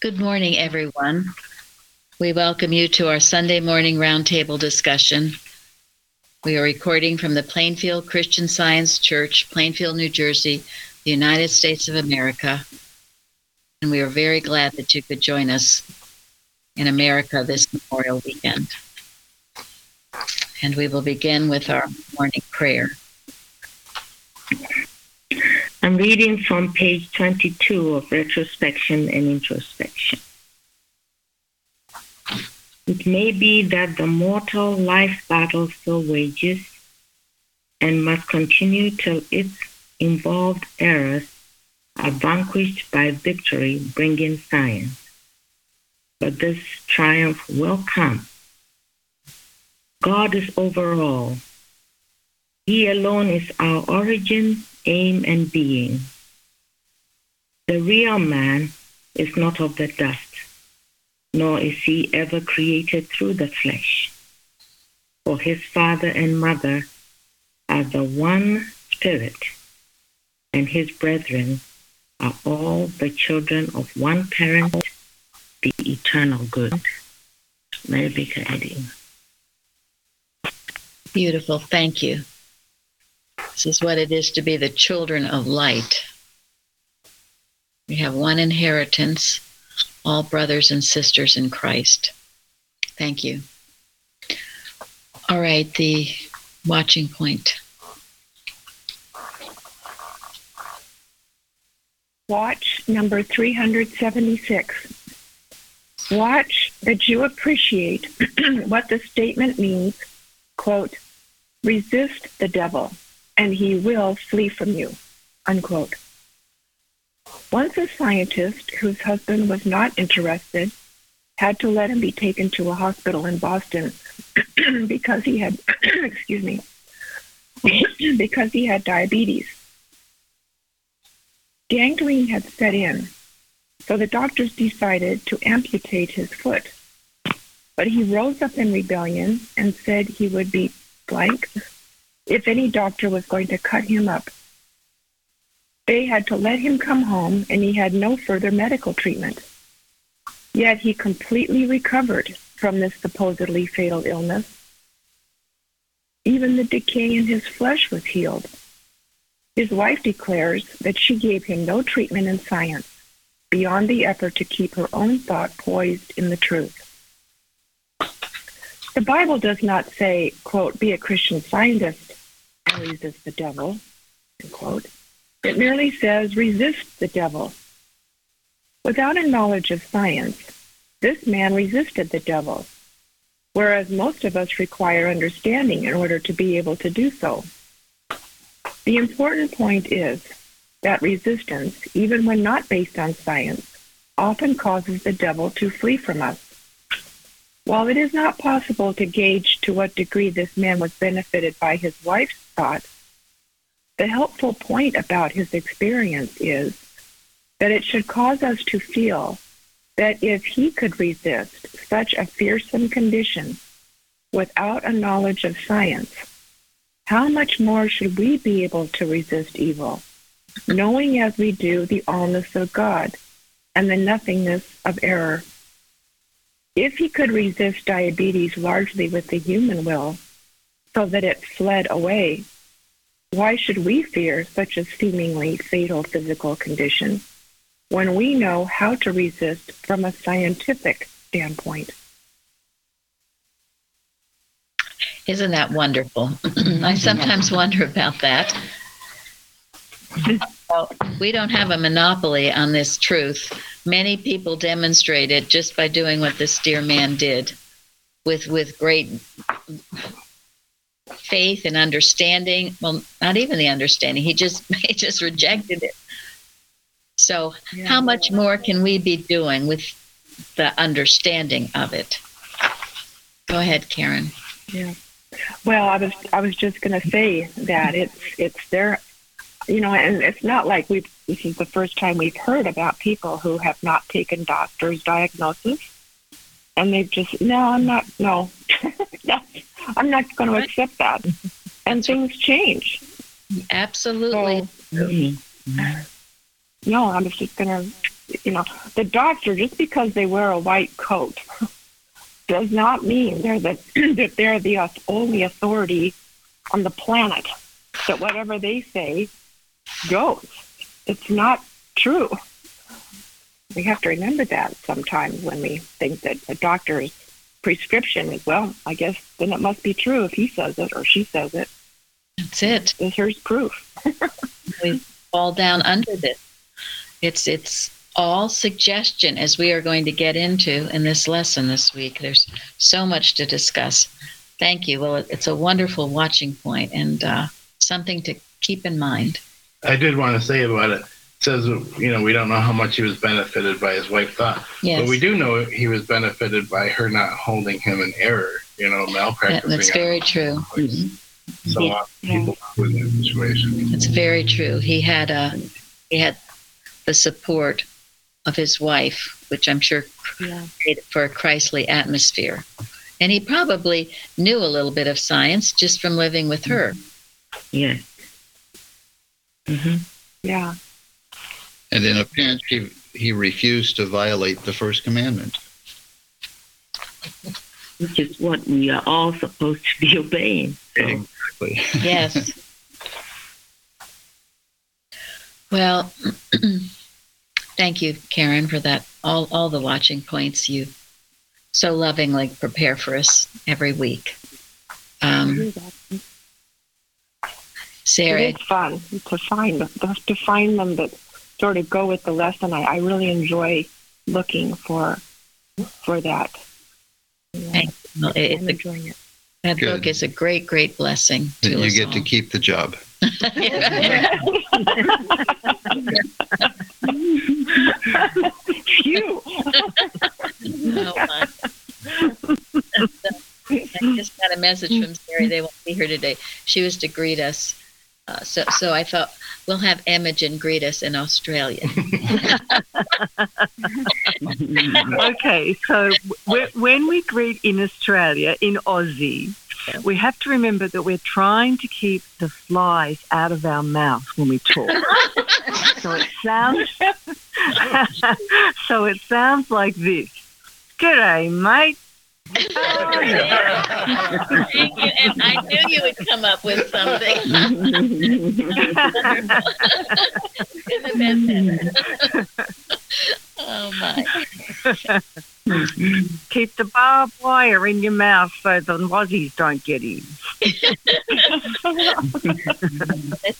Good morning, everyone. We welcome you to our Sunday morning roundtable discussion. We are recording from the Plainfield Christian Science Church, Plainfield, New Jersey, the United States of America. And we are very glad that you could join us in America this Memorial Weekend. And we will begin with our morning prayer. I'm reading from page 22 of Retrospection and Introspection. It may be that the mortal life battle still wages and must continue till its involved errors are vanquished by victory bringing science. But this triumph will come. God is over all. He alone is our origin, aim, and being. The real man is not of the dust nor is he ever created through the flesh. For his father and mother are the one spirit, and his brethren are all the children of one parent, the eternal good. Mary Baker Eddy. Beautiful. Thank you. This is what it is to be the children of light. We have one inheritance all brothers and sisters in Christ. Thank you. All right, the watching point. Watch number 376. Watch that you appreciate what the statement means. Quote, resist the devil and he will flee from you. Unquote. Once a scientist whose husband was not interested had to let him be taken to a hospital in Boston because he had, excuse me, because he had diabetes. Gangrene had set in, so the doctors decided to amputate his foot. But he rose up in rebellion and said he would be blank if any doctor was going to cut him up they had to let him come home, and he had no further medical treatment. Yet he completely recovered from this supposedly fatal illness. Even the decay in his flesh was healed. His wife declares that she gave him no treatment in science beyond the effort to keep her own thought poised in the truth. The Bible does not say, quote, be a Christian scientist and the devil, end quote. It merely says resist the devil. Without a knowledge of science, this man resisted the devil, whereas most of us require understanding in order to be able to do so. The important point is that resistance, even when not based on science, often causes the devil to flee from us. While it is not possible to gauge to what degree this man was benefited by his wife's the helpful point about his experience is that it should cause us to feel that if he could resist such a fearsome condition without a knowledge of science, how much more should we be able to resist evil, knowing as we do the allness of God and the nothingness of error? If he could resist diabetes largely with the human will, so that it fled away why should we fear such a seemingly fatal physical condition when we know how to resist from a scientific standpoint? Isn't that wonderful? I sometimes wonder about that. well, we don't have a monopoly on this truth. Many people demonstrate it just by doing what this dear man did with with great faith and understanding. Well, not even the understanding. He just he just rejected it. So, yeah. how much more can we be doing with the understanding of it? Go ahead, Karen. Yeah. Well, I was I was just going to say that it's it's there, you know, and it's not like we this is the first time we've heard about people who have not taken doctor's diagnosis, and they've just no, I'm not no, I'm not going to accept that. And things change. Absolutely. So, no, I'm just going to you know, the doctor, just because they wear a white coat, does not mean they're the, that they're the only authority on the planet. That whatever they say goes. It's not true. We have to remember that sometimes when we think that a doctor's prescription is, well, I guess then it must be true if he says it or she says it. That's it. Here's proof. we fall down under this. It's it's all suggestion as we are going to get into in this lesson this week. There's so much to discuss. Thank you. Well, it's a wonderful watching point and uh, something to keep in mind. I did want to say about it. It. Says you know we don't know how much he was benefited by his wife thought, yes. but we do know he was benefited by her not holding him in error. You know, malpracticing. That, that's very true. Mm-hmm. So yeah. people in that situation. It's very true. He had a uh, he had the support of his wife, which I'm sure yeah. created for a Christly atmosphere. And he probably knew a little bit of science just from living with her. Yeah. Mm-hmm. Yeah. And in appearance, he, he refused to violate the first commandment. Which is what we are all supposed to be obeying. So. Exactly. Yes. well, thank you, Karen, for that. All all the watching points you so lovingly prepare for us every week. Um, Sarah, it's fun to find to find them that sort of go with the lesson. I, I really enjoy looking for for that. Yeah. Well, it, I'm enjoying it. That Good. book is a great, great blessing. To you get all. to keep the job. Phew. oh, I just got a message from Sarah. They won't be here today. She was to greet us. Uh, so, so I thought we'll have Imogen greet us in Australia. okay, so w- when we greet in Australia, in Aussie, we have to remember that we're trying to keep the flies out of our mouth when we talk. so it sounds so it sounds like this. G'day, mate. Oh, yeah. Thank you. And I knew you would come up with something. oh my. Keep the barbed wire in your mouth so the mozzies don't get in.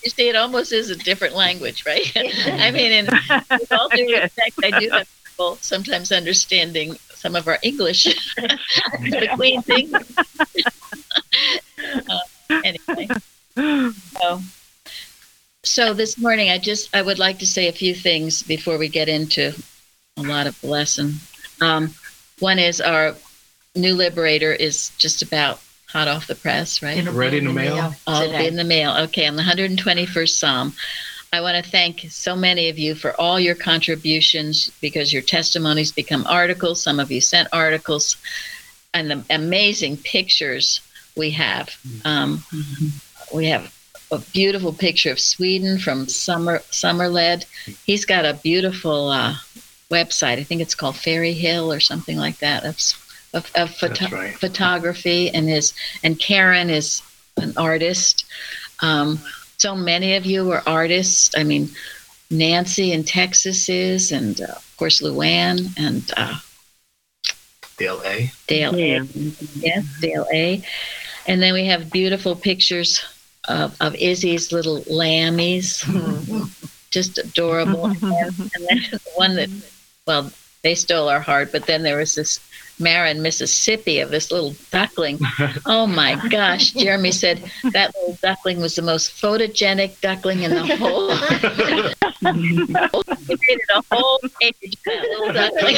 you see, it almost is a different language, right? I mean, in, with all due respect, I do have trouble sometimes understanding some of our English between things. uh, anyway, so, so this morning, I just I would like to say a few things before we get into a lot of the lesson. Um, one is our new liberator is just about hot off the press, right? Ready in the mail. Oh, in the mail. Okay, on the 121st Psalm. I want to thank so many of you for all your contributions because your testimonies become articles. Some of you sent articles and the amazing pictures we have. Um, we have a beautiful picture of Sweden from Summer Summerled. He's got a beautiful uh, website. I think it's called Fairy Hill or something like that of, of, of photo- right. photography. And his and Karen is an artist. Um, so many of you are artists. I mean, Nancy in Texas is, and uh, of course Luann and uh, Dale A. Dale A. Yes, Dale A. And then we have beautiful pictures of, of Izzy's little lammies, just adorable. and then the one that, well, they stole our heart, but then there was this Marin, Mississippi, of this little duckling. Oh my gosh! Jeremy said that little duckling was the most photogenic duckling in the whole. he created a whole page of that little duckling,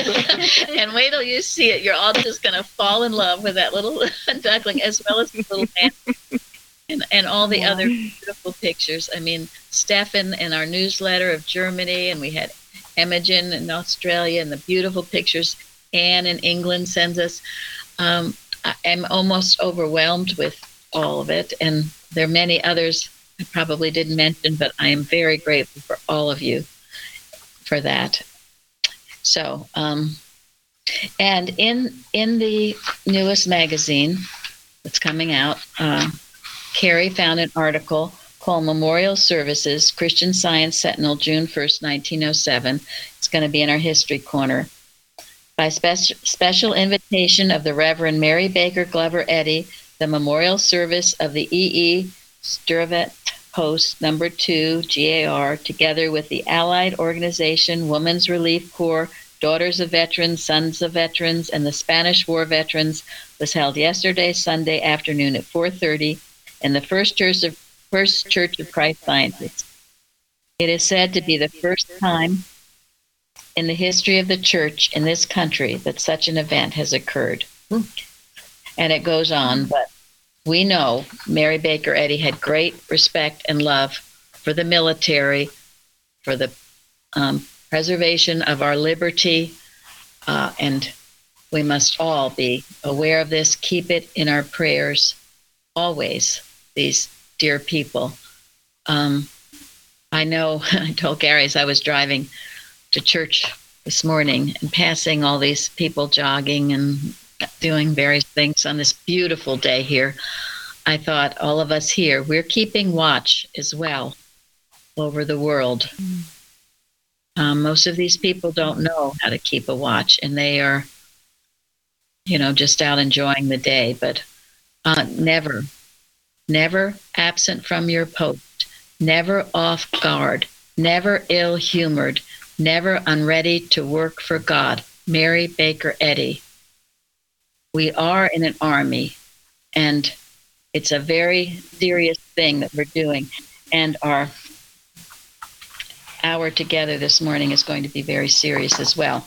and wait till you see it. You're all just going to fall in love with that little duckling as well as the little man. And, and all the other beautiful pictures. I mean, Stefan and our newsletter of Germany, and we had Imogen in Australia, and the beautiful pictures Anne in England sends us. Um, I'm almost overwhelmed with all of it, and there are many others I probably didn't mention, but I am very grateful for all of you for that. So, um, and in in the newest magazine that's coming out, uh, Carrie found an article called Memorial Services Christian Science Sentinel, June 1st, 1907. It's going to be in our history corner. By special, special invitation of the Reverend Mary Baker Glover Eddy, the memorial service of the E.E. Sturvet Post Number 2 GAR, together with the Allied Organization Women's Relief Corps, Daughters of Veterans, Sons of Veterans, and the Spanish War Veterans, was held yesterday, Sunday afternoon at 4:30 in the First Church of First Church of Christ Scientists. It is said to be the first time in the history of the church in this country that such an event has occurred. And it goes on, but we know Mary Baker Eddy had great respect and love for the military, for the um, preservation of our liberty, uh, and we must all be aware of this, keep it in our prayers always, these dear people. Um, I know, I told Gary as I was driving to church this morning and passing all these people jogging and doing various things on this beautiful day here. I thought all of us here, we're keeping watch as well over the world. Um, most of these people don't know how to keep a watch and they are, you know, just out enjoying the day, but uh, never, never absent from your post, never off guard, never ill humored, never unready to work for God. Mary Baker Eddy. We are in an army, and it's a very serious thing that we're doing. And our hour together this morning is going to be very serious as well.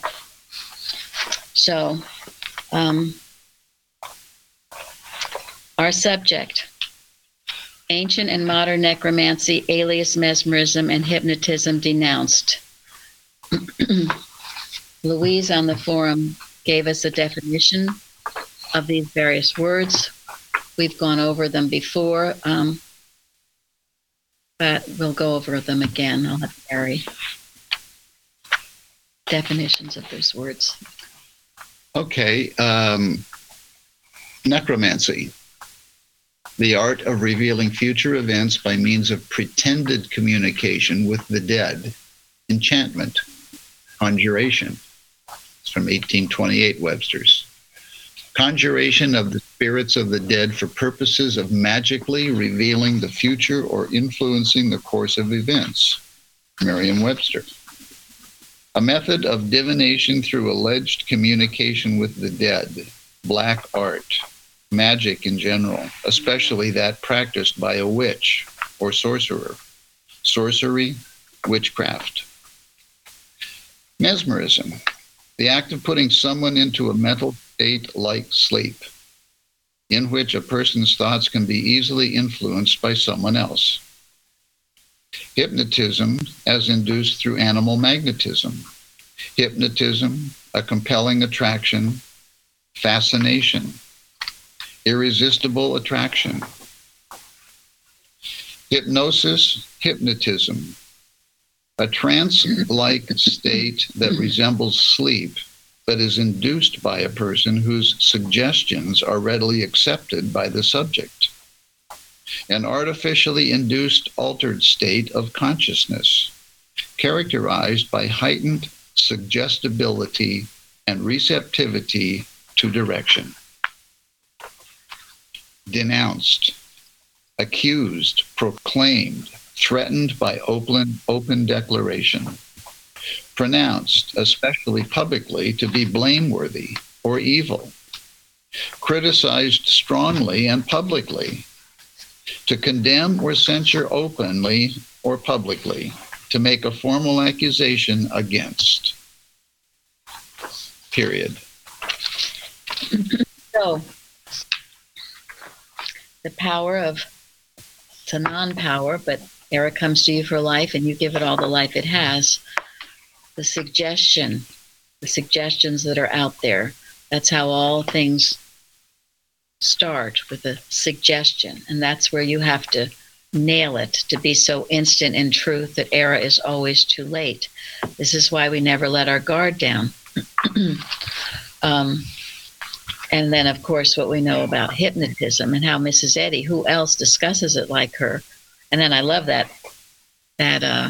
So, um, our subject ancient and modern necromancy, alias mesmerism, and hypnotism denounced. Louise on the forum gave us a definition of these various words. We've gone over them before, um, but we'll go over them again. I'll have Gary. Definitions of those words. Okay. Um, necromancy. The art of revealing future events by means of pretended communication with the dead. Enchantment. Conjuration. It's from 1828 Webster's. Conjuration of the spirits of the dead for purposes of magically revealing the future or influencing the course of events. Merriam Webster. A method of divination through alleged communication with the dead. Black art. Magic in general, especially that practiced by a witch or sorcerer. Sorcery, witchcraft. Mesmerism, the act of putting someone into a mental state like sleep, in which a person's thoughts can be easily influenced by someone else. Hypnotism, as induced through animal magnetism. Hypnotism, a compelling attraction, fascination, irresistible attraction. Hypnosis, hypnotism, a trance like state that hmm. resembles sleep, but is induced by a person whose suggestions are readily accepted by the subject. An artificially induced altered state of consciousness, characterized by heightened suggestibility and receptivity to direction. Denounced, accused, proclaimed, threatened by open, open declaration, pronounced, especially publicly, to be blameworthy or evil, criticized strongly and publicly, to condemn or censure openly or publicly, to make a formal accusation against. Period. So, the power of it's a non-power, but Error comes to you for life and you give it all the life it has. The suggestion, the suggestions that are out there, that's how all things start with a suggestion. And that's where you have to nail it, to be so instant in truth that error is always too late. This is why we never let our guard down. um, and then, of course, what we know about hypnotism and how Mrs. Eddy, who else discusses it like her? And then I love that that uh,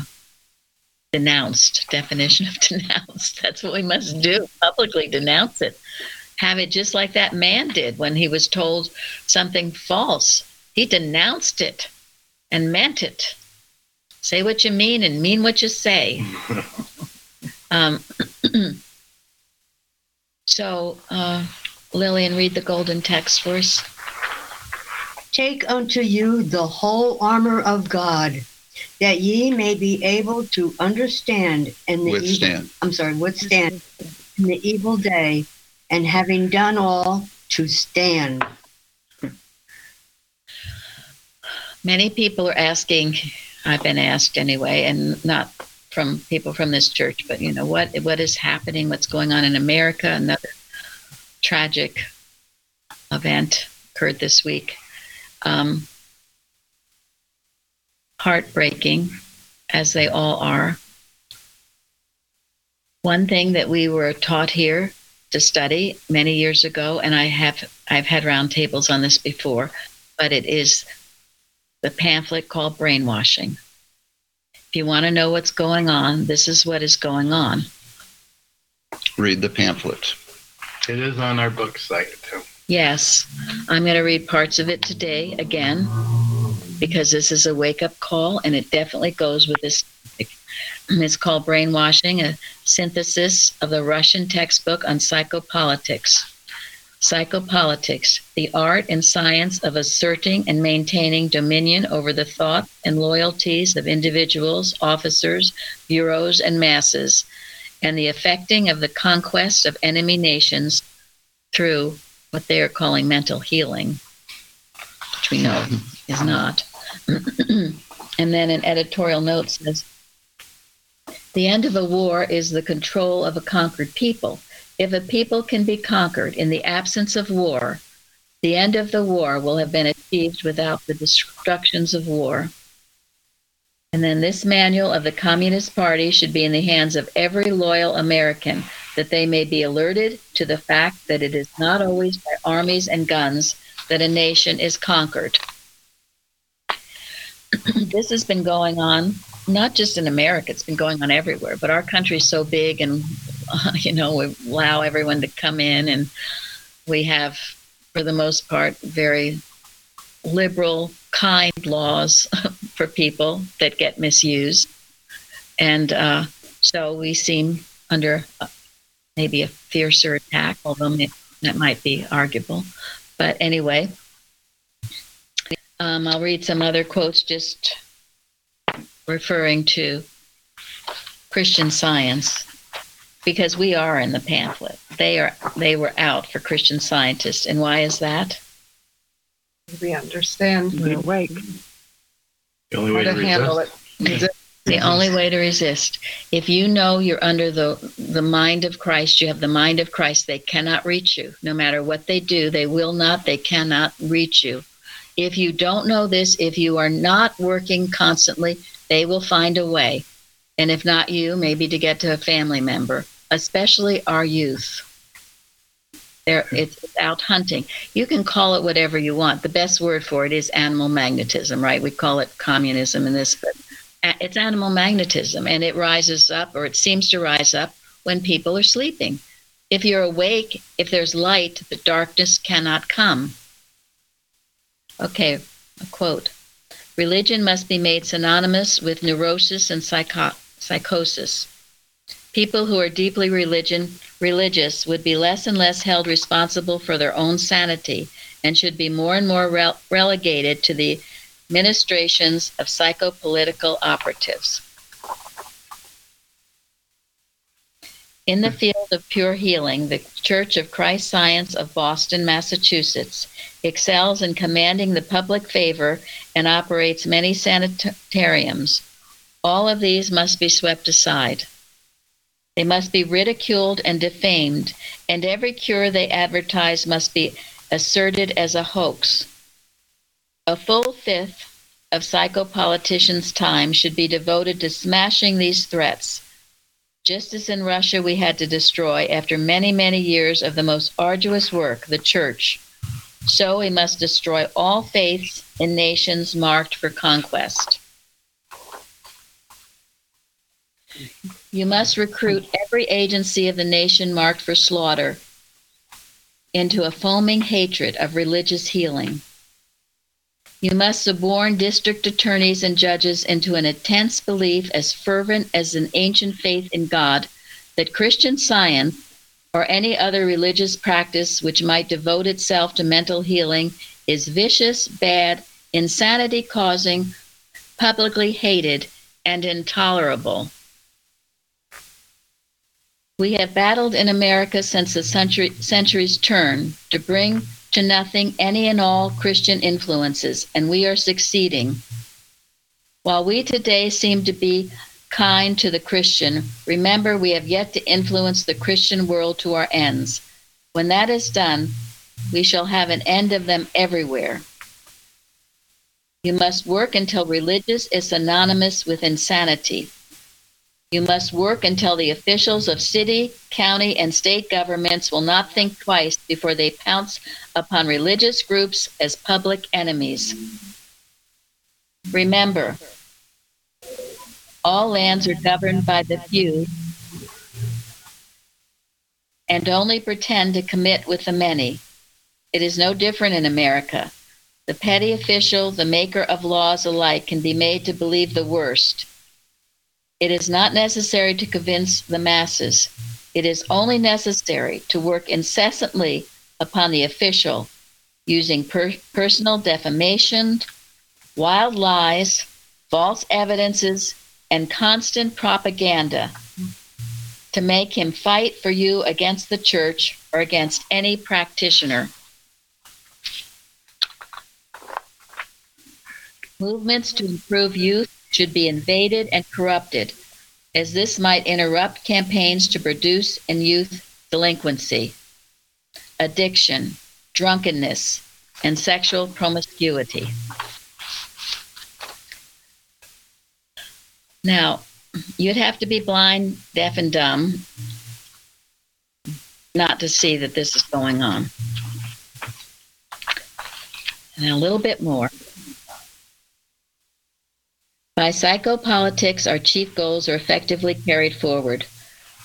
denounced definition of denounced. That's what we must do publicly denounce it. Have it just like that man did when he was told something false. He denounced it and meant it. Say what you mean and mean what you say. um, so, uh, Lillian, read the golden text for us. Take unto you the whole armor of God, that ye may be able to understand and the Withstand. Evil, I'm sorry, withstand in the evil day, and having done all to stand. Many people are asking, I've been asked anyway, and not from people from this church, but you know what what is happening, what's going on in America, another tragic event occurred this week. Um, heartbreaking, as they all are. One thing that we were taught here to study many years ago, and I have I've had roundtables on this before, but it is the pamphlet called Brainwashing. If you want to know what's going on, this is what is going on. Read the pamphlet. It is on our book site too. Yes, I'm going to read parts of it today again because this is a wake up call and it definitely goes with this. It's called Brainwashing, a synthesis of the Russian textbook on psychopolitics. Psychopolitics, the art and science of asserting and maintaining dominion over the thought and loyalties of individuals, officers, bureaus, and masses, and the effecting of the conquest of enemy nations through what they are calling mental healing, which we know is not. and then an editorial note says The end of a war is the control of a conquered people. If a people can be conquered in the absence of war, the end of the war will have been achieved without the destructions of war. And then this manual of the Communist Party should be in the hands of every loyal American that they may be alerted to the fact that it is not always by armies and guns that a nation is conquered. this has been going on not just in America, it's been going on everywhere, but our country is so big and, you know, we allow everyone to come in and we have, for the most part, very liberal, kind laws for people that get misused. And uh, so we seem under maybe a fiercer attack, although that might be arguable. But anyway, um, I'll read some other quotes just referring to Christian science because we are in the pamphlet. They are they were out for Christian scientists. And why is that? We understand We're awake. The only way to to handle resist. it. The mm-hmm. only way to resist. If you know you're under the the mind of Christ, you have the mind of Christ, they cannot reach you. No matter what they do, they will not, they cannot reach you. If you don't know this, if you are not working constantly, they will find a way. And if not you, maybe to get to a family member, especially our youth. There, mm-hmm. it's out hunting. You can call it whatever you want. The best word for it is animal magnetism, right? We call it communism in this, but it's animal magnetism, and it rises up, or it seems to rise up when people are sleeping. If you're awake, if there's light, the darkness cannot come. Okay, a quote. Religion must be made synonymous with neurosis and psycho- psychosis. People who are deeply religion religious would be less and less held responsible for their own sanity and should be more and more rel- relegated to the ministrations of psychopolitical operatives. In the field of pure healing, the Church of Christ Science of Boston, Massachusetts, excels in commanding the public favor and operates many sanitariums. All of these must be swept aside. They must be ridiculed and defamed, and every cure they advertise must be asserted as a hoax. A full fifth of psychopoliticians' time should be devoted to smashing these threats. Just as in Russia we had to destroy, after many, many years of the most arduous work, the church, so we must destroy all faiths in nations marked for conquest. You must recruit every agency of the nation marked for slaughter into a foaming hatred of religious healing. You must suborn district attorneys and judges into an intense belief as fervent as an ancient faith in God that Christian science or any other religious practice which might devote itself to mental healing is vicious, bad, insanity causing, publicly hated, and intolerable. We have battled in America since the century, century's turn to bring to nothing any and all Christian influences, and we are succeeding. While we today seem to be kind to the Christian, remember we have yet to influence the Christian world to our ends. When that is done, we shall have an end of them everywhere. You must work until religious is synonymous with insanity. You must work until the officials of city, county, and state governments will not think twice before they pounce upon religious groups as public enemies. Remember, all lands are governed by the few and only pretend to commit with the many. It is no different in America. The petty official, the maker of laws alike, can be made to believe the worst it is not necessary to convince the masses. It is only necessary to work incessantly upon the official using per- personal defamation, wild lies, false evidences, and constant propaganda to make him fight for you against the church or against any practitioner. Movements to improve youth should be invaded and corrupted, as this might interrupt campaigns to produce in youth delinquency, addiction, drunkenness, and sexual promiscuity. Now, you'd have to be blind, deaf, and dumb not to see that this is going on. And a little bit more. By psychopolitics, our chief goals are effectively carried forward.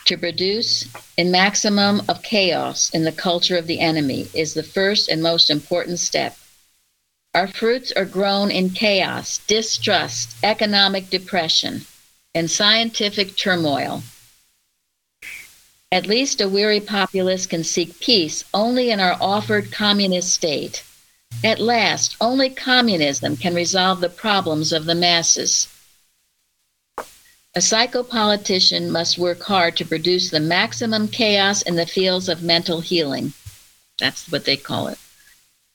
To produce a maximum of chaos in the culture of the enemy is the first and most important step. Our fruits are grown in chaos, distrust, economic depression, and scientific turmoil. At least a weary populace can seek peace only in our offered communist state. At last, only communism can resolve the problems of the masses. A psychopolitician must work hard to produce the maximum chaos in the fields of mental healing. That's what they call it.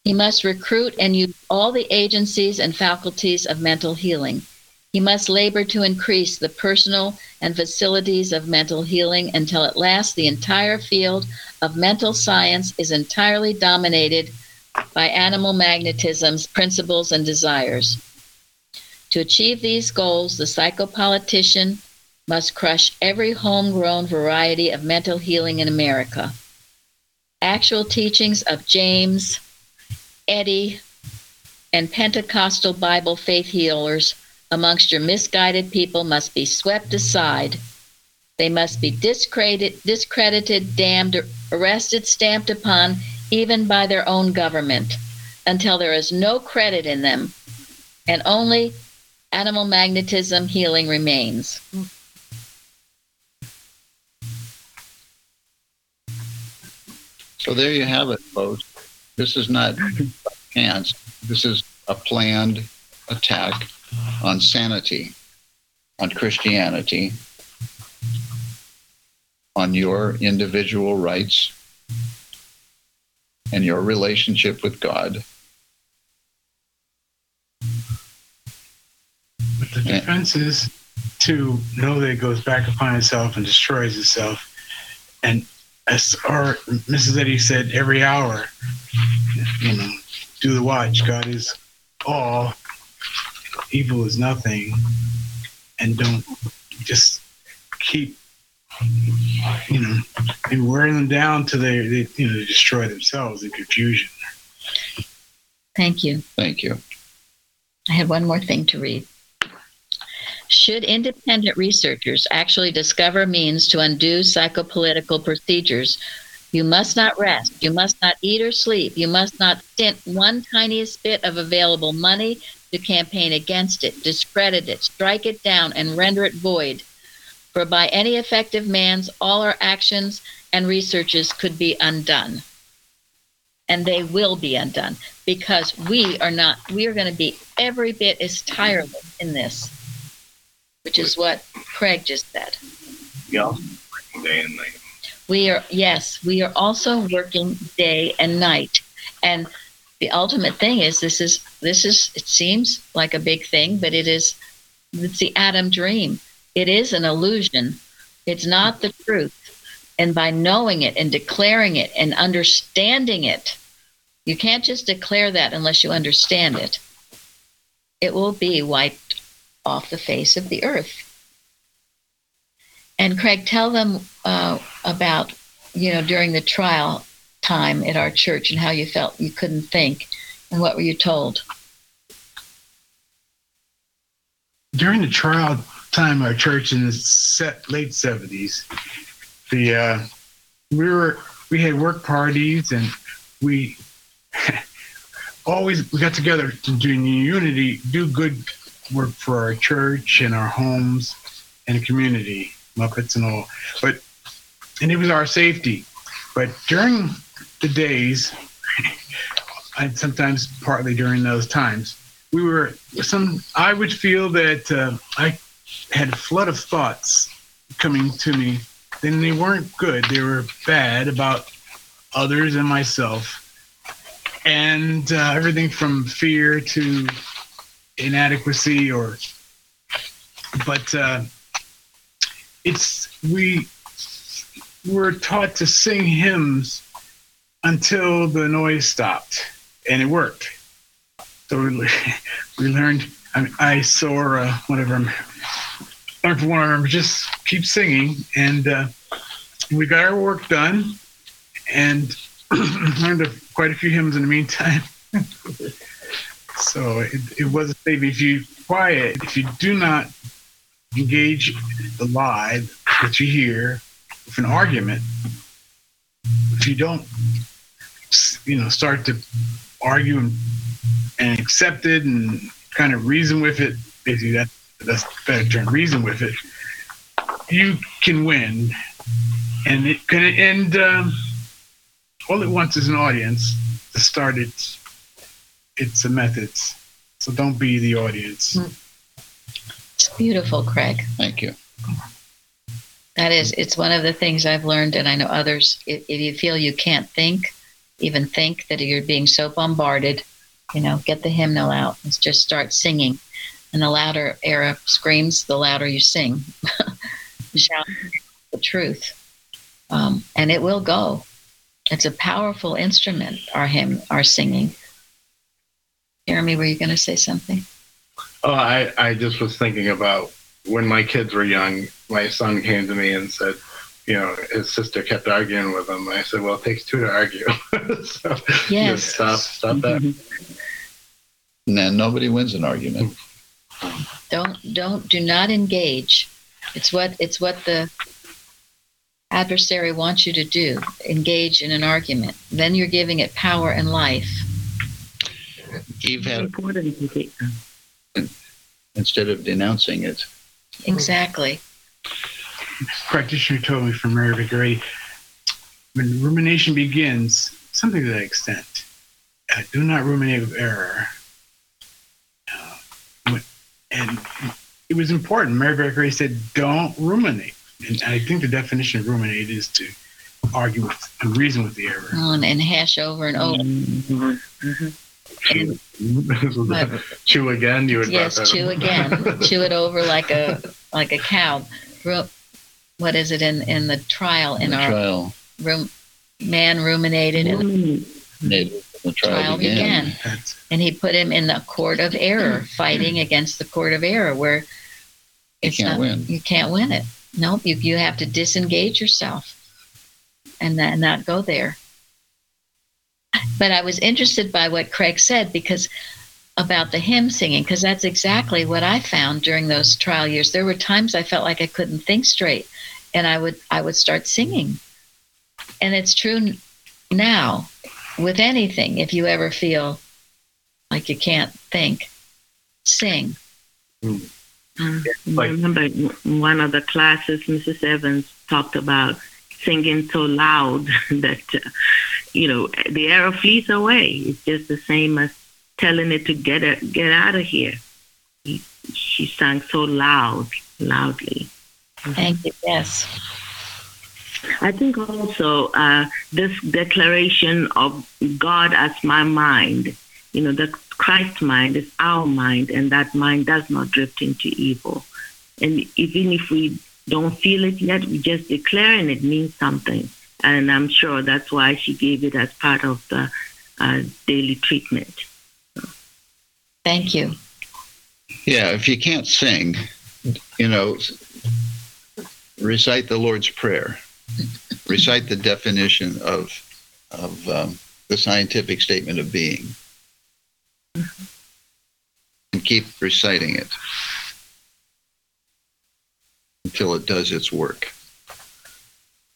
He must recruit and use all the agencies and faculties of mental healing. He must labor to increase the personal and facilities of mental healing until at last the entire field of mental science is entirely dominated by animal magnetism's principles and desires. To achieve these goals, the psychopolitician must crush every homegrown variety of mental healing in America. Actual teachings of James, Eddy, and Pentecostal Bible faith healers amongst your misguided people must be swept aside. They must be discredited, discredited, damned, arrested, stamped upon, even by their own government, until there is no credit in them and only animal magnetism healing remains. So there you have it, folks. This is not chance. This is a planned attack on sanity, on Christianity, on your individual rights and your relationship with God. But the defense is to know that it goes back upon itself and destroys itself. And as our Mrs. Eddy said, every hour, you know, do the watch. God is all. evil is nothing and don't just keep you know and wearing them down to they, they you know destroy themselves in confusion Thank you. Thank you. I had one more thing to read. Should independent researchers actually discover means to undo psychopolitical procedures, you must not rest. You must not eat or sleep. You must not stint one tiniest bit of available money to campaign against it, discredit it, strike it down, and render it void. For by any effective man's, all our actions and researches could be undone. And they will be undone because we are not, we are going to be every bit as tireless in this, which is what Craig just said. Yeah. Day and night. We are, yes, we are also working day and night. And the ultimate thing is this is, this is, it seems like a big thing, but it is, it's the Adam dream. It is an illusion. It's not the truth. And by knowing it and declaring it and understanding it, you can't just declare that unless you understand it. It will be wiped off the face of the earth. And Craig, tell them uh, about, you know, during the trial time at our church and how you felt you couldn't think and what were you told? during the trial time our church in the set, late 70s the uh, we were we had work parties and we always we got together to do unity do good work for our church and our homes and community muppets and all. But and it was our safety. But during the days and sometimes partly during those times we were some i would feel that uh, i had a flood of thoughts coming to me. And they weren't good. They were bad about others and myself. And uh, everything from fear to inadequacy or but uh, it's we were taught to sing hymns until the noise stopped and it worked. So we, we learned i, I saw uh, whatever of them just keep singing and uh, we got our work done and learned a, quite a few hymns in the meantime. So it, it was a save. If you quiet if you do not engage the lie that you hear with an argument if you don't you know start to argue and, and accept it and kind of reason with it basically that that's the better term reason with it you can win and it can and um, all it wants is an audience to start its its a methods so don't be the audience It's beautiful, Craig. Thank you. That is, it's one of the things I've learned, and I know others. If, if you feel you can't think, even think that you're being so bombarded, you know, get the hymnal out and just start singing. And the louder error screams, the louder you sing. You shout the truth, um, and it will go. It's a powerful instrument. Our hymn, our singing. Jeremy, were you going to say something? Oh, I, I just was thinking about when my kids were young, my son came to me and said, you know, his sister kept arguing with him. I said, well, it takes two to argue. so Yes. just stop, stop that. And then nobody wins an argument. Don't don't do not engage. It's what it's what the adversary wants you to do. Engage in an argument. Then you're giving it power and life. Eve had, important to take instead of denouncing it, exactly. Practitioner told me from Mary Vickery, when rumination begins, something to that extent, uh, do not ruminate with error. When- and it was important. Mary Vickery said, don't ruminate. And I think the definition of ruminate is to argue with, and reason with the error. and, and hash over and over and, But- chew again. You would yes chew up. again chew it over like a like a cow what is it in in the trial in the our trial. room man ruminated and Native. The trial, trial began. began. And he put him in the court of error, hmm. fighting against the court of error, where You it's can't not- win. You can't win it. Nope. You you have to disengage yourself, and then not go there. But I was interested by what Craig said because about the hymn singing, because that's exactly what I found during those trial years. There were times I felt like I couldn't think straight, and I would I would start singing. And it's true now with anything. If you ever feel like you can't think, sing. Uh, Like- remember one of the classes, Mrs. Evans talked about singing so loud that, uh, you know, the error flees away. It's just the same as telling it to get it, get out of here. He, she sang so loud, loudly. Thank you. Yes. I think also uh, this declaration of God as my mind, you know, the Christ mind is our mind, and that mind does not drift into evil. And even if we don't feel it yet, we just declaring it means something. And I'm sure that's why she gave it as part of the uh, daily treatment. Thank you. Yeah, if you can't sing, you know, recite the Lord's Prayer, recite the definition of of um, the scientific statement of being, and keep reciting it until it does its work.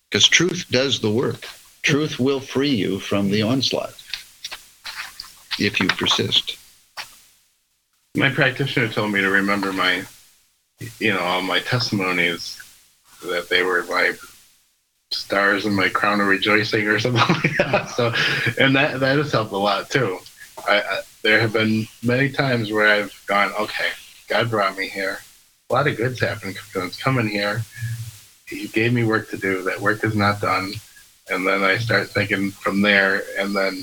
Because truth does the work. Truth will free you from the onslaught if you persist. My practitioner told me to remember my, you know, all my testimonies that they were like stars in my crown of rejoicing or something like that. So, and that that has helped a lot too. I, I there have been many times where I've gone, okay, God brought me here. A lot of good's happened because coming here. He gave me work to do. That work is not done, and then I start thinking from there, and then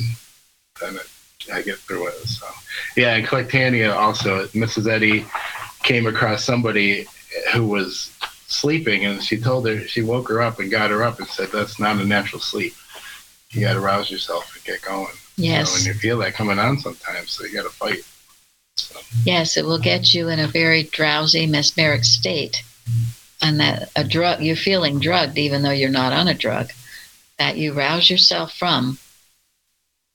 then it, I get through it. So, yeah, and Collectanea also, Mrs. Eddy came across somebody who was sleeping, and she told her she woke her up and got her up and said, "That's not a natural sleep. You got to rouse yourself and get going." Yes. You know, and you feel that coming on sometimes, so you got to fight. So, Yes, it will get you in a very drowsy, mesmeric state. And that a drug, you're feeling drugged even though you're not on a drug, that you rouse yourself from.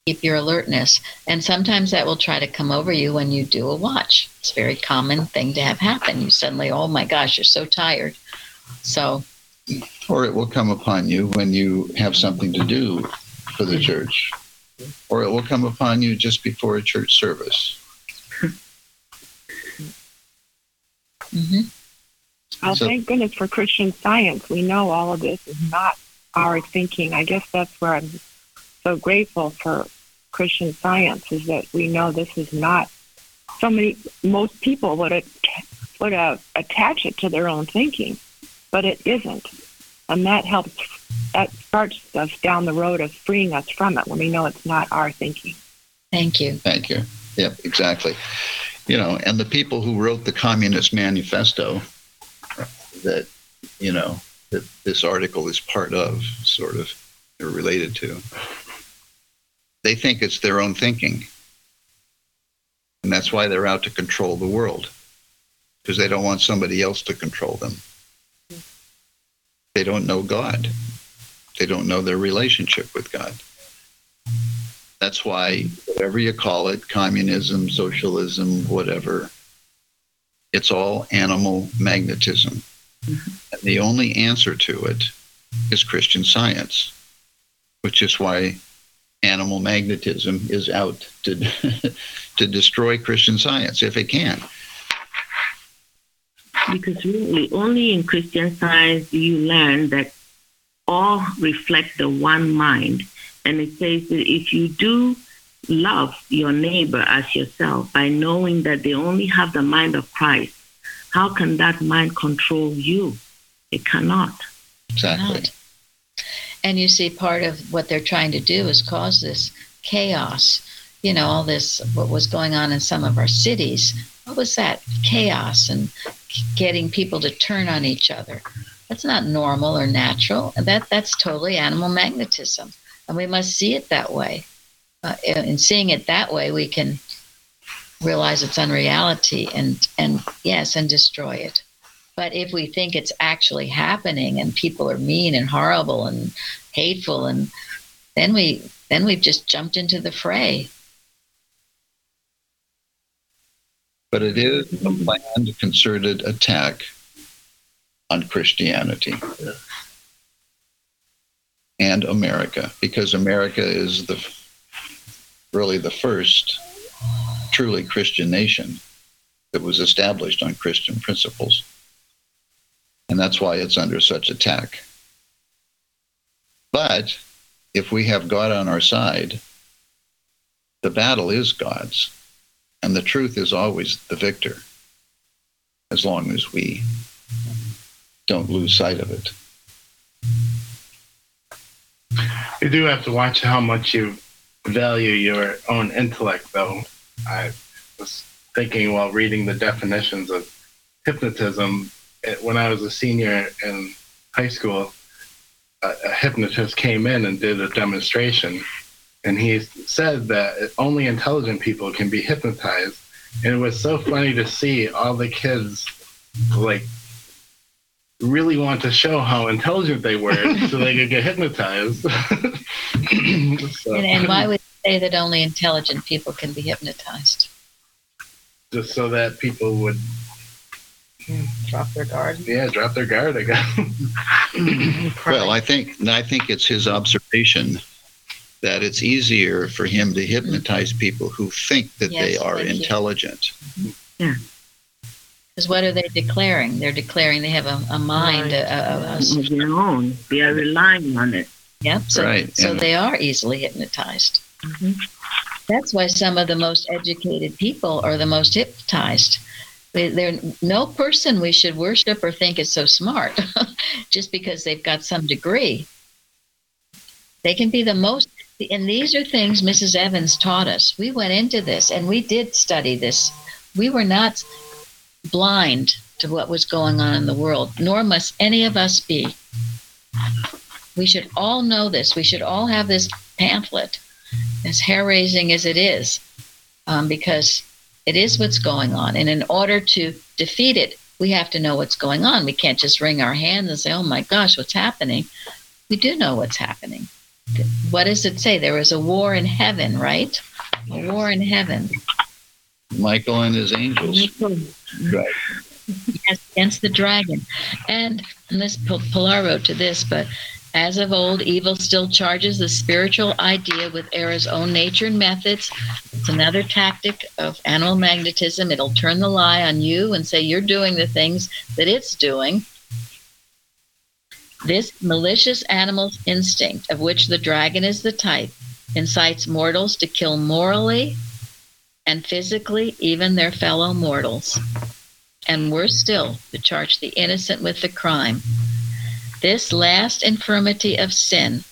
Keep your alertness. And sometimes that will try to come over you when you do a watch. It's a very common thing to have happen. You suddenly, oh my gosh, you're so tired. So, or it will come upon you when you have something to do for the church, or it will come upon you just before a church service. mhm. Oh, So- thank goodness for Christian science. We know all of this is not our thinking. I guess that's where I'm so grateful for Christian science is that we know this is not so many. Most people would at- would uh, attach it to their own thinking, but it isn't, and that helps. That starts us down the road of freeing us from it when we know it's not our thinking. thank you. Thank you. Yep, exactly. You know, and the people who wrote the Communist Manifesto that, you know, that this article is part of, sort of, or related to, they think it's their own thinking. And that's why they're out to control the world, because they don't want somebody else to control them. They don't know God. They don't know their relationship with God. That's why, whatever you call it, communism, socialism, whatever, it's all animal magnetism. Mm-hmm. And the only answer to it is Christian science, which is why animal magnetism is out to, to destroy Christian science if it can. Because really, only in Christian science do you learn that all reflect the one mind. And it says that if you do love your neighbor as yourself by knowing that they only have the mind of Christ, how can that mind control you? It cannot. Exactly. Not. And you see, part of what they're trying to do is cause this chaos. You know, all this, what was going on in some of our cities. What was that? Chaos and getting people to turn on each other. That's not normal or natural. That that's totally animal magnetism, and we must see it that way. uh, in seeing it that way, we can realize its unreality and and yes, and destroy it. But if we think it's actually happening and people are mean and horrible and hateful, and then we then we've just jumped into the fray. But it is a planned, concerted attack on Christianity and America, because America is the really the first truly Christian nation that was established on Christian principles. And that's why it's under such attack. But if we have God on our side, the battle is God's, and the truth is always the victor, as long as we don't lose sight of it. You do have to watch how much you value your own intellect, though. I was thinking while reading the definitions of hypnotism, when I was a senior in high school, a, a hypnotist came in and did a demonstration, and he said that only intelligent people can be hypnotized. And it was so funny to see all the kids like really want to show how intelligent they were so they could get hypnotized. so, And, and why would you say that only intelligent people can be hypnotized? just so that people would Drop their guard. yeah drop their guard I guess. Well, I think I think it's his observation that it's easier for him to hypnotize people who think that they Yes, are thank you. intelligent. Because what are they declaring? They're declaring they have a, a mind. A, a, a, Of their own. They are relying on it. yep. So, Right, so and- they are easily hypnotized. Mhm. That's why some of the most educated people are the most hypnotized. They, they're no person we should worship or think is so smart, just because they've got some degree. They can be the most, and these are things Mrs. Evans taught us. We went into this and we did study this. We were not blind to what was going on in the world, nor must any of us be. We should all know this. We should all have this pamphlet, as hair raising as it is, um, because it is what's going on. And in order to defeat it, we have to know what's going on. We can't just wring our hands and say, oh my gosh, what's happening? We do know what's happening. What does it say? There is a war in heaven, right? A war in heaven. Michael and his angels. Right. Yes, against the dragon. And, and this Pilar wrote to this, but as of old, evil still charges the spiritual idea with error's own nature and methods. It's another tactic of animal magnetism. It'll turn the lie on you and say you're doing the things that it's doing. This malicious animal's instinct, of which the dragon is the type, incites mortals to kill morally and physically even their fellow mortals and worse still, to charge the innocent with the crime. This last infirmity of sin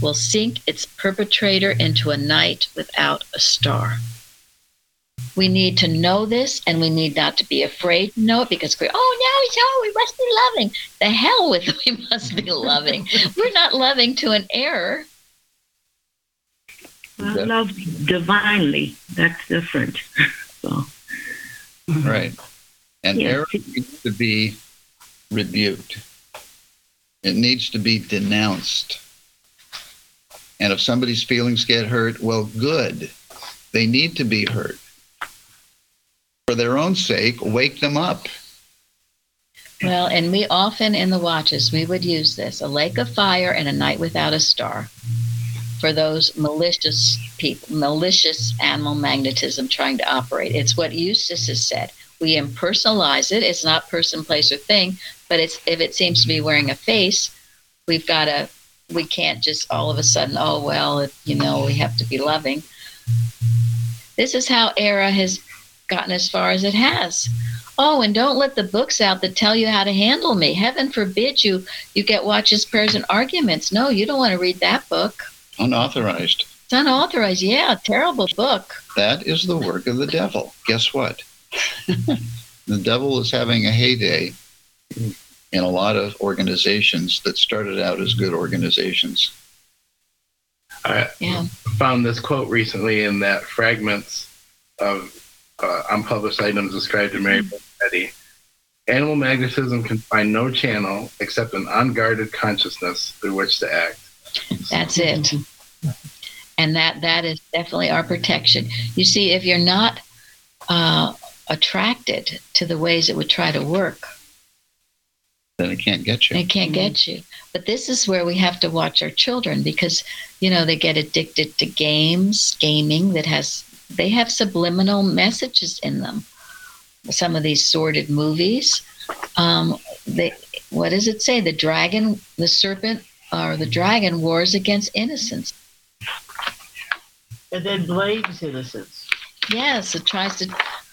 will sink its perpetrator into a night without a star. We need to know this and we need not to be afraid to know it because we're, oh, now he's, oh, we must be loving. The hell with we must be loving. we're not loving to an error. I love divinely. That's different. So, Right. And Yes. error needs to be rebuked. It needs to be denounced. And if somebody's feelings get hurt, well, good. They need to be hurt. For their own sake, wake them up. Well, and we often in the watches, we would use this a lake of fire and a night without a star for those malicious people, malicious animal magnetism trying to operate. It's what Eustace has said. We impersonalize it. It's not person, place, or thing, but it's if it seems to be wearing a face, we've got to. We can't just all of a sudden, oh well, it, you know, we have to be loving. This is how error has gotten as far as it has. Oh, and don't let the books out that tell you how to handle me. Heaven forbid you you get watches, prayers, and arguments. No, you don't want to read that book. Unauthorized. It's unauthorized. Yeah, terrible book. That is the work of the devil. Guess what? the devil is having a heyday in a lot of organizations that started out as good organizations. I, Yeah. found this quote recently in that fragments of uh, unpublished items described in Mary Betty. Animal magnetism can find no channel except an unguarded consciousness through which to act. That's it. And that that is definitely our protection. You see, if you're not uh, attracted to the ways it would try to work, Then it can't get you. It can't get you. But this is where we have to watch our children because, you know, they get addicted to games, gaming that has, they have subliminal messages in them. Some of these sordid movies. Um, they, what does it say? The dragon, the serpent, or the dragon wars against innocence. And then blames innocence. Yes, it tries to,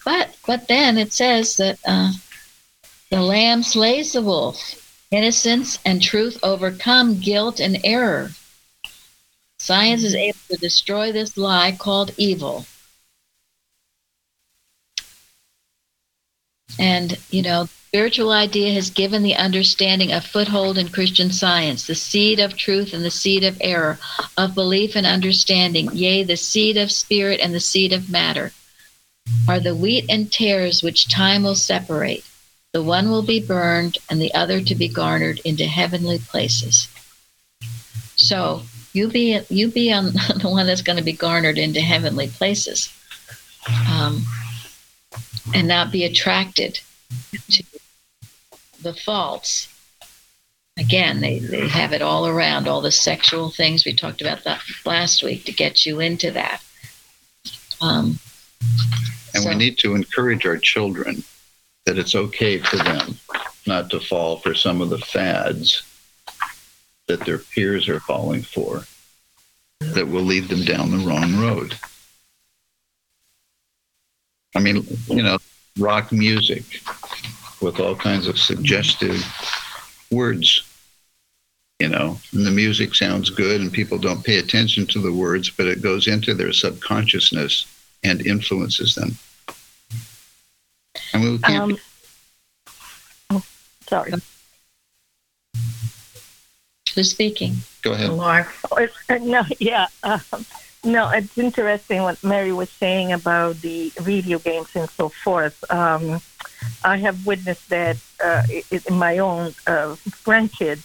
but but then it says that uh, the lamb slays the wolf. Innocence and truth overcome guilt and error. Science is able to destroy this lie called evil. And, you know, spiritual idea has given the understanding a foothold in Christian science, the seed of truth and the seed of error, of belief and understanding, yea, the seed of spirit and the seed of matter, are the wheat and tares which time will separate. The one will be burned and the other to be garnered into heavenly places. So you be you be on the one that's going to be garnered into heavenly places, um, and not be attracted to the faults. Again, they, they have it all around, all the sexual things we talked about that last week to get you into that. Um, And we need to encourage our children that it's okay for them not to fall for some of the fads that their peers are falling for that will lead them down the wrong road. I mean, you know, rock music with all kinds of suggestive words. You know, and the music sounds good and people don't pay attention to the words, but it goes into their subconsciousness and influences them. Um, oh, sorry. who's speaking? go ahead. Mark. Oh, uh, No, yeah. Um, no, it's interesting what Mary was saying about the video games and so forth. Um, I have witnessed that uh, in my own uh, grandkids.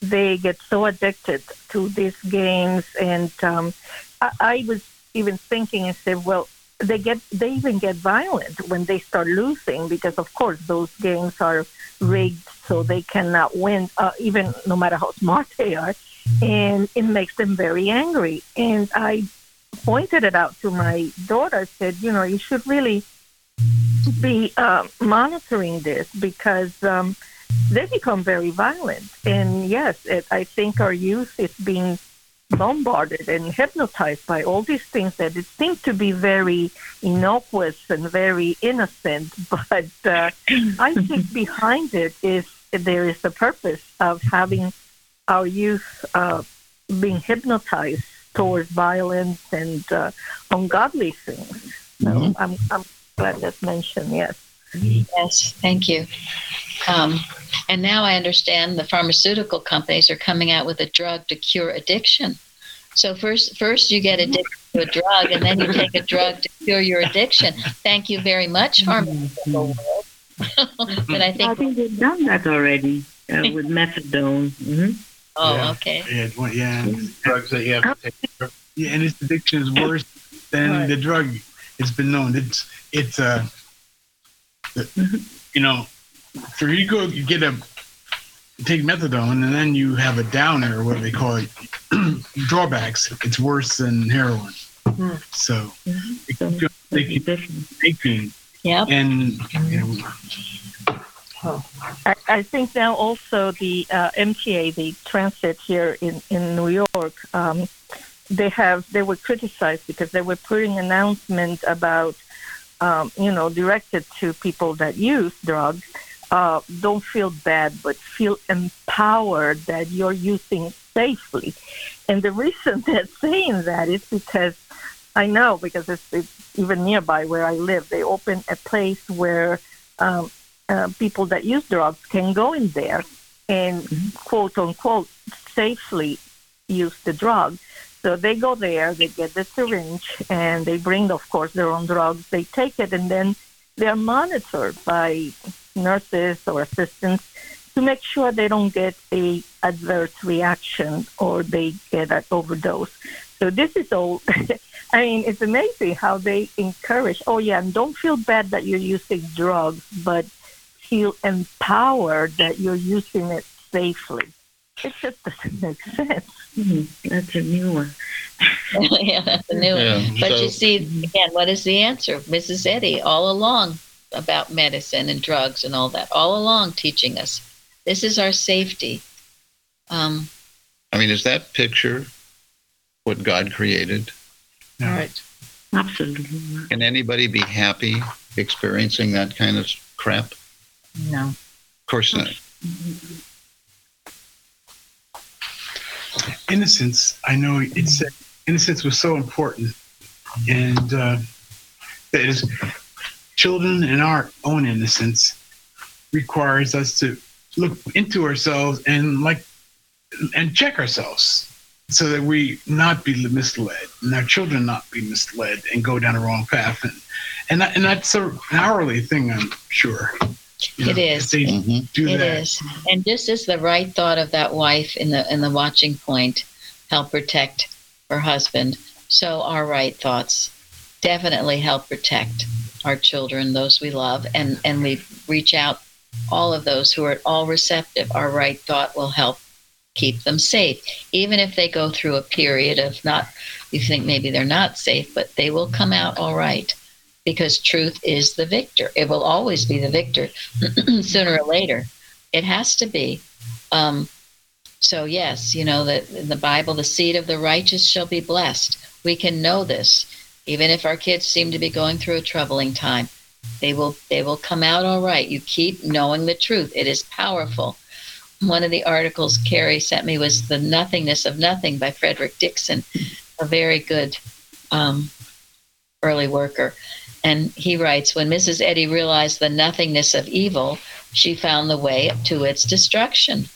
They get so addicted to these games, and um, I, I was even thinking and said, well, they get they even get violent when they start losing because, of course, those games are rigged so they cannot win, uh, even no matter how smart they are and it makes them very angry. And I pointed it out to my daughter. Said, you know, you should really be uh, monitoring this because um, they become very violent. And yes, it, I think our youth is being bombarded and hypnotized by all these things that it seems to be very innocuous and very innocent, but uh, I think behind it is there is the purpose of having our youth uh, being hypnotized towards violence and uh, ungodly things. So Mhm. I'm, I'm glad that's mentioned, yes. Yes, thank you. Um, and now I understand the pharmaceutical companies are coming out with a drug to cure addiction. So first, first you get addicted to a drug, and then you take a drug to cure your addiction. Thank you very much, pharmaceutical world. but I I think, think they've done that already uh, with methadone. hmm oh, Yeah. okay, Yeah, well, yeah, Drugs that you have to take. yeah, and its addiction is worse than Right. the drug. It's been known. It's it's uh, the- you know, so you go you get a take methadone and then you have a downer, or what they call it, drawbacks. It's worse than heroin. Hmm. So it So- keeps you thinking, Different. yep. and you know, I, I think now also the uh, MTA, the transit here in, in New York, um, they have they were criticized because they were putting announcements about um, you know directed to people that use drugs. Uh, don't feel bad, but feel empowered that you're using safely. And the reason they're saying that is because I know because it's, it's even nearby where I live. They open a place where um, uh, people that use drugs can go in there and quote unquote safely use the drug. So they go there, they get the syringe, and they bring, of course, their own drugs. They take it, and then they're monitored by nurses or assistants to make sure they don't get a adverse reaction or they get an overdose. So this is all. I mean, it's amazing how they encourage. Oh yeah, and don't feel bad that you're using drugs, but feel empowered that you're using it safely. It just doesn't make sense. Mm-hmm. That's a new one. yeah, that's a new Yeah, one. But so- you see, again, what is the answer? Mrs. Eddy, all along about medicine and drugs and all that, all along teaching us this is our safety. Um, I mean, is that picture what God created? No. Right. Absolutely. Can anybody be happy experiencing that kind of crap? No. Of course not. innocence, I know it said innocence was so important, and uh, that is children and our own innocence requires us to look into ourselves and like and check ourselves so that we not be misled and our children not be misled and go down the wrong path. And and, that, and that's a, an hourly thing i'm sure. You It is. if they Mhm. do It that. is, and just as the right thought of that wife in the in the watching point help protect her husband, so our right thoughts definitely help protect our children, those we love, and and we reach out all of those who are at all receptive. Our right thought will help keep them safe, even if they go through a period of not. You think maybe they're not safe, but they will come out all right because truth is the victor. It will always be the victor sooner or later. It has to be. Um, so, yes, you know, that in the Bible, the seed of the righteous shall be blessed. We can know this, even if our kids seem to be going through a troubling time. They will, they will come out all right. You keep knowing the truth. It is powerful. One of the articles Carrie sent me was "The Nothingness of Nothing" by Frederick Dixon, a very good um, early worker. And he writes When Mrs. Eddy realized the nothingness of evil, she found the way to its destruction.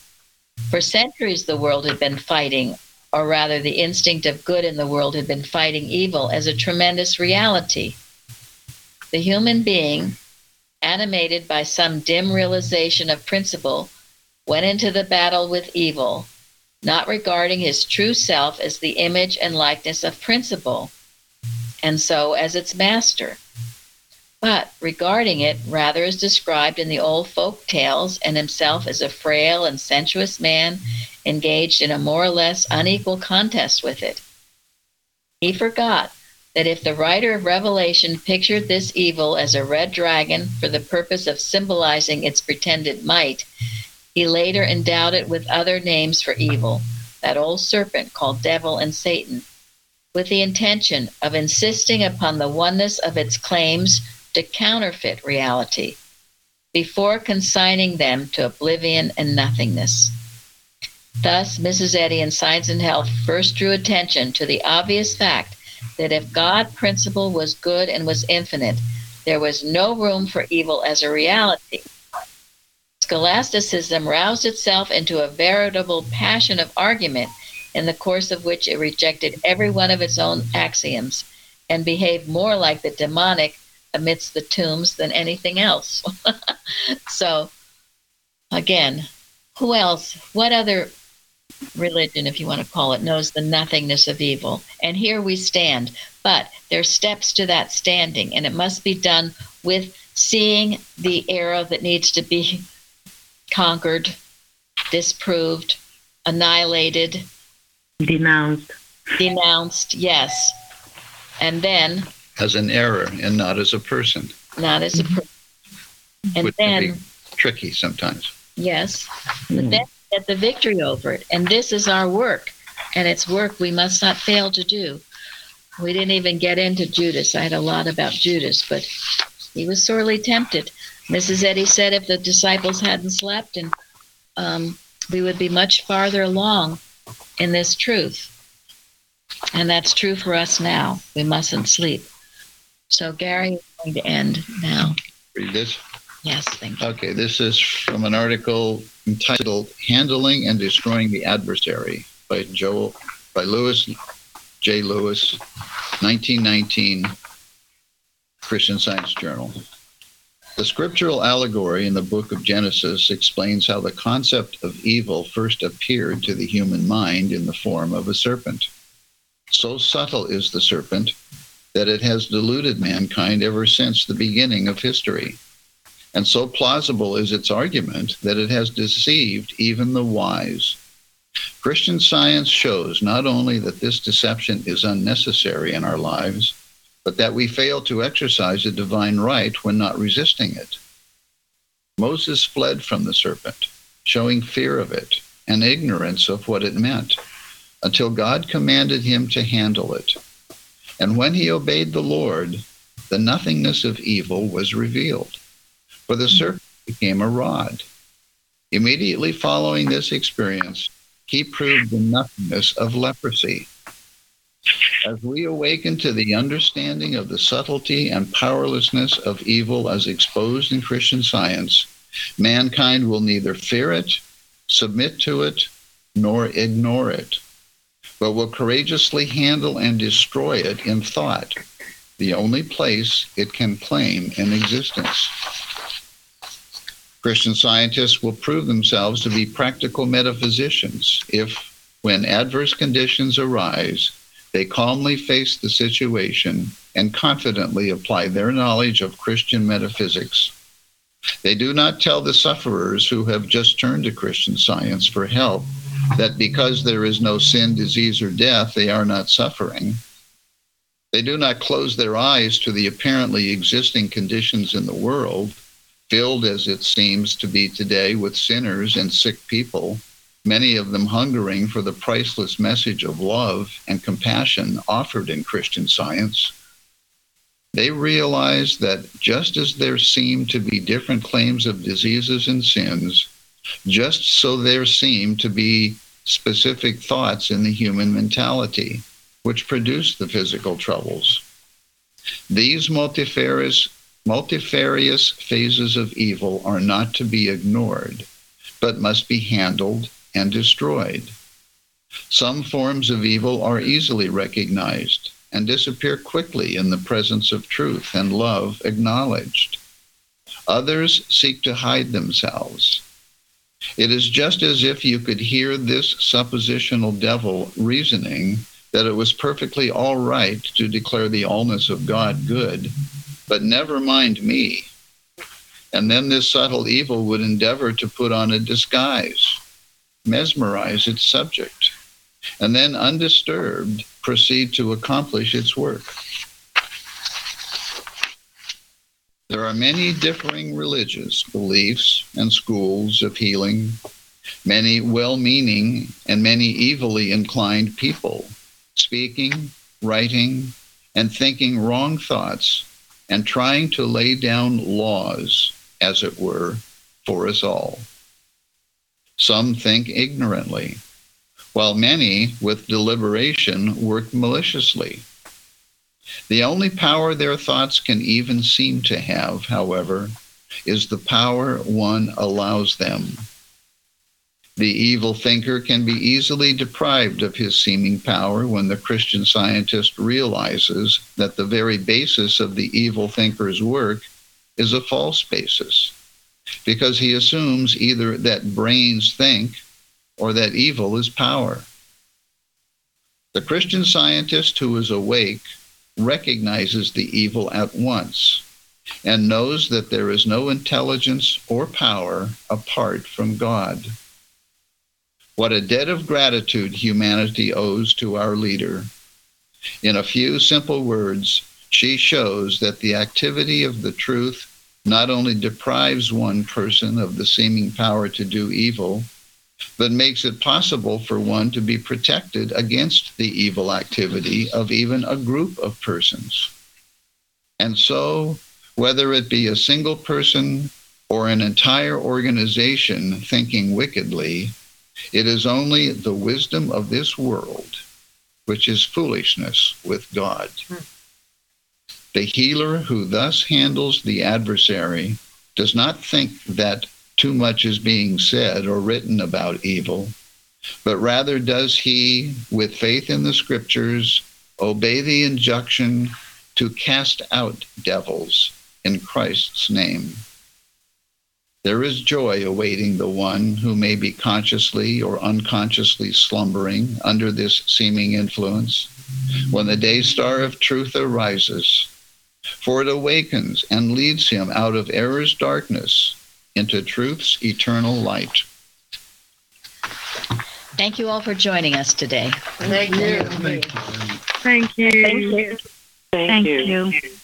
For centuries, the world had been fighting, or rather, the instinct of good in the world had been fighting evil as a tremendous reality. The human being, animated by some dim realization of principle, went into the battle with evil, not regarding his true self as the image and likeness of principle, and so as its master but regarding it rather as described in the old folk tales and himself as a frail and sensuous man engaged in a more or less mm-hmm. unequal contest with it. He forgot that if the writer of Revelation pictured mm-hmm. this evil as a red dragon for the purpose of symbolizing its pretended might, he later endowed it with other names for evil, that old serpent called devil and Satan, with the intention of insisting upon the oneness of its claims to counterfeit reality before consigning them to oblivion and nothingness. Thus, Mrs. Eddy in Science and Health first drew attention to the obvious fact that if God principle was good and was infinite, there was no room for evil as a reality. Scholasticism roused itself into a veritable passion of argument in the course of which it rejected every one of its own axioms and behaved more like the demoniac amidst the tombs than anything else. so, again, who else, what other religion, if you want to call it, knows the nothingness of evil? And here we stand. But there's steps to that standing, and it must be done with seeing the error that needs to be conquered, disproved, annihilated, Denounced. denounced, yes. And then As an error and not as a person, not as a mm-hmm. per- and which can then be tricky sometimes. yes but hmm. then get the victory over it. And this is our work and it's work we must not fail to do. We didn't even get into judas. I had a lot about judas but he was sorely tempted. Mrs eddy said if the disciples hadn't slept and um, we would be much farther along in this truth. And that's true for us now. We mustn't sleep. So gary is going to end now. Read this. Yes thank you Okay, this is from an article entitled "Handling and Destroying the Adversary" by Joel by Lewis J. Lewis, 1919, Christian Science Journal. The scriptural allegory in the book of Genesis explains how the concept of evil first appeared to the human mind in the form of a serpent. So subtle is the serpent that it has deluded mankind ever since the beginning of history. And so plausible is its argument that it has deceived even the wise. Christian science shows not only that this deception is unnecessary in our lives, but that we fail to exercise a divine right when not resisting it. Moses fled from the serpent, showing fear of it and ignorance of what it meant, until God commanded him to handle it. And when he obeyed the Lord, the nothingness of evil was revealed, for the serpent became a rod. Immediately following this experience, he proved the nothingness of leprosy. As we awaken to the understanding of the subtlety and powerlessness of evil as exposed in Christian science, mankind will neither fear it, submit to it, nor ignore it, but will courageously handle and destroy it in thought, the only place it can claim in existence. Christian scientists will prove themselves to be practical metaphysicians if, when adverse conditions arise, they calmly face the situation and confidently apply their knowledge of Christian metaphysics. They do not tell the sufferers who have just turned to Christian science for help that because there is no sin, disease, or death, they are not suffering. They do not close their eyes to the apparently existing conditions in the world filled as it seems to be today with sinners and sick people, many of them hungering for the priceless message of love and compassion offered in Christian science. They realize that just as there seem to be different claims of diseases and sins, just so there seem to be specific thoughts in the human mentality which produce the physical troubles. These multifarious Multifarious phases of evil are not to be ignored, but must be handled and destroyed. Some forms of evil are easily recognized and disappear quickly in the presence of truth and love acknowledged. Others seek to hide themselves. It is just as if you could hear this suppositional devil reasoning that it was perfectly all right to declare the allness of God good but never mind me. And then this subtle evil would endeavor to put on a disguise, mesmerize its subject, and then undisturbed proceed to accomplish its work. There are many differing religious beliefs and schools of healing, many well meaning and many evilly inclined people speaking, writing, and thinking wrong thoughts and trying to lay down laws, as it were, for us all. Some think ignorantly, while many, with deliberation, work maliciously. The only power their thoughts can even seem to have, however, is the power one allows them the evil thinker can be easily deprived of his seeming power when the Christian scientist realizes that the very basis of the evil thinker's work is a false basis, because he assumes either that brains think or that evil is power. The Christian scientist who is awake recognizes the evil at once and knows that there is no intelligence or power apart from God. What a debt of gratitude humanity owes to our leader. In a few simple words, she shows that the activity of the truth not only deprives one person of the seeming power to do evil, but makes it possible for one to be protected against the evil activity of even a group of persons. And so, whether it be a single person or an entire organization thinking wickedly, it is only the wisdom of this world which is foolishness with God. Hmm. The healer who thus handles the adversary does not think that too much is being said or written about evil, but rather does he, with faith in the scriptures obey the injunction to cast out devils in Christ's name. There is joy awaiting the one who may be consciously or unconsciously slumbering under this seeming influence when the day star of truth arises, for it awakens and leads him out of error's darkness into truth's eternal light. Thank you all for joining us today. Thank you. Thank you. Thank you. Thank you.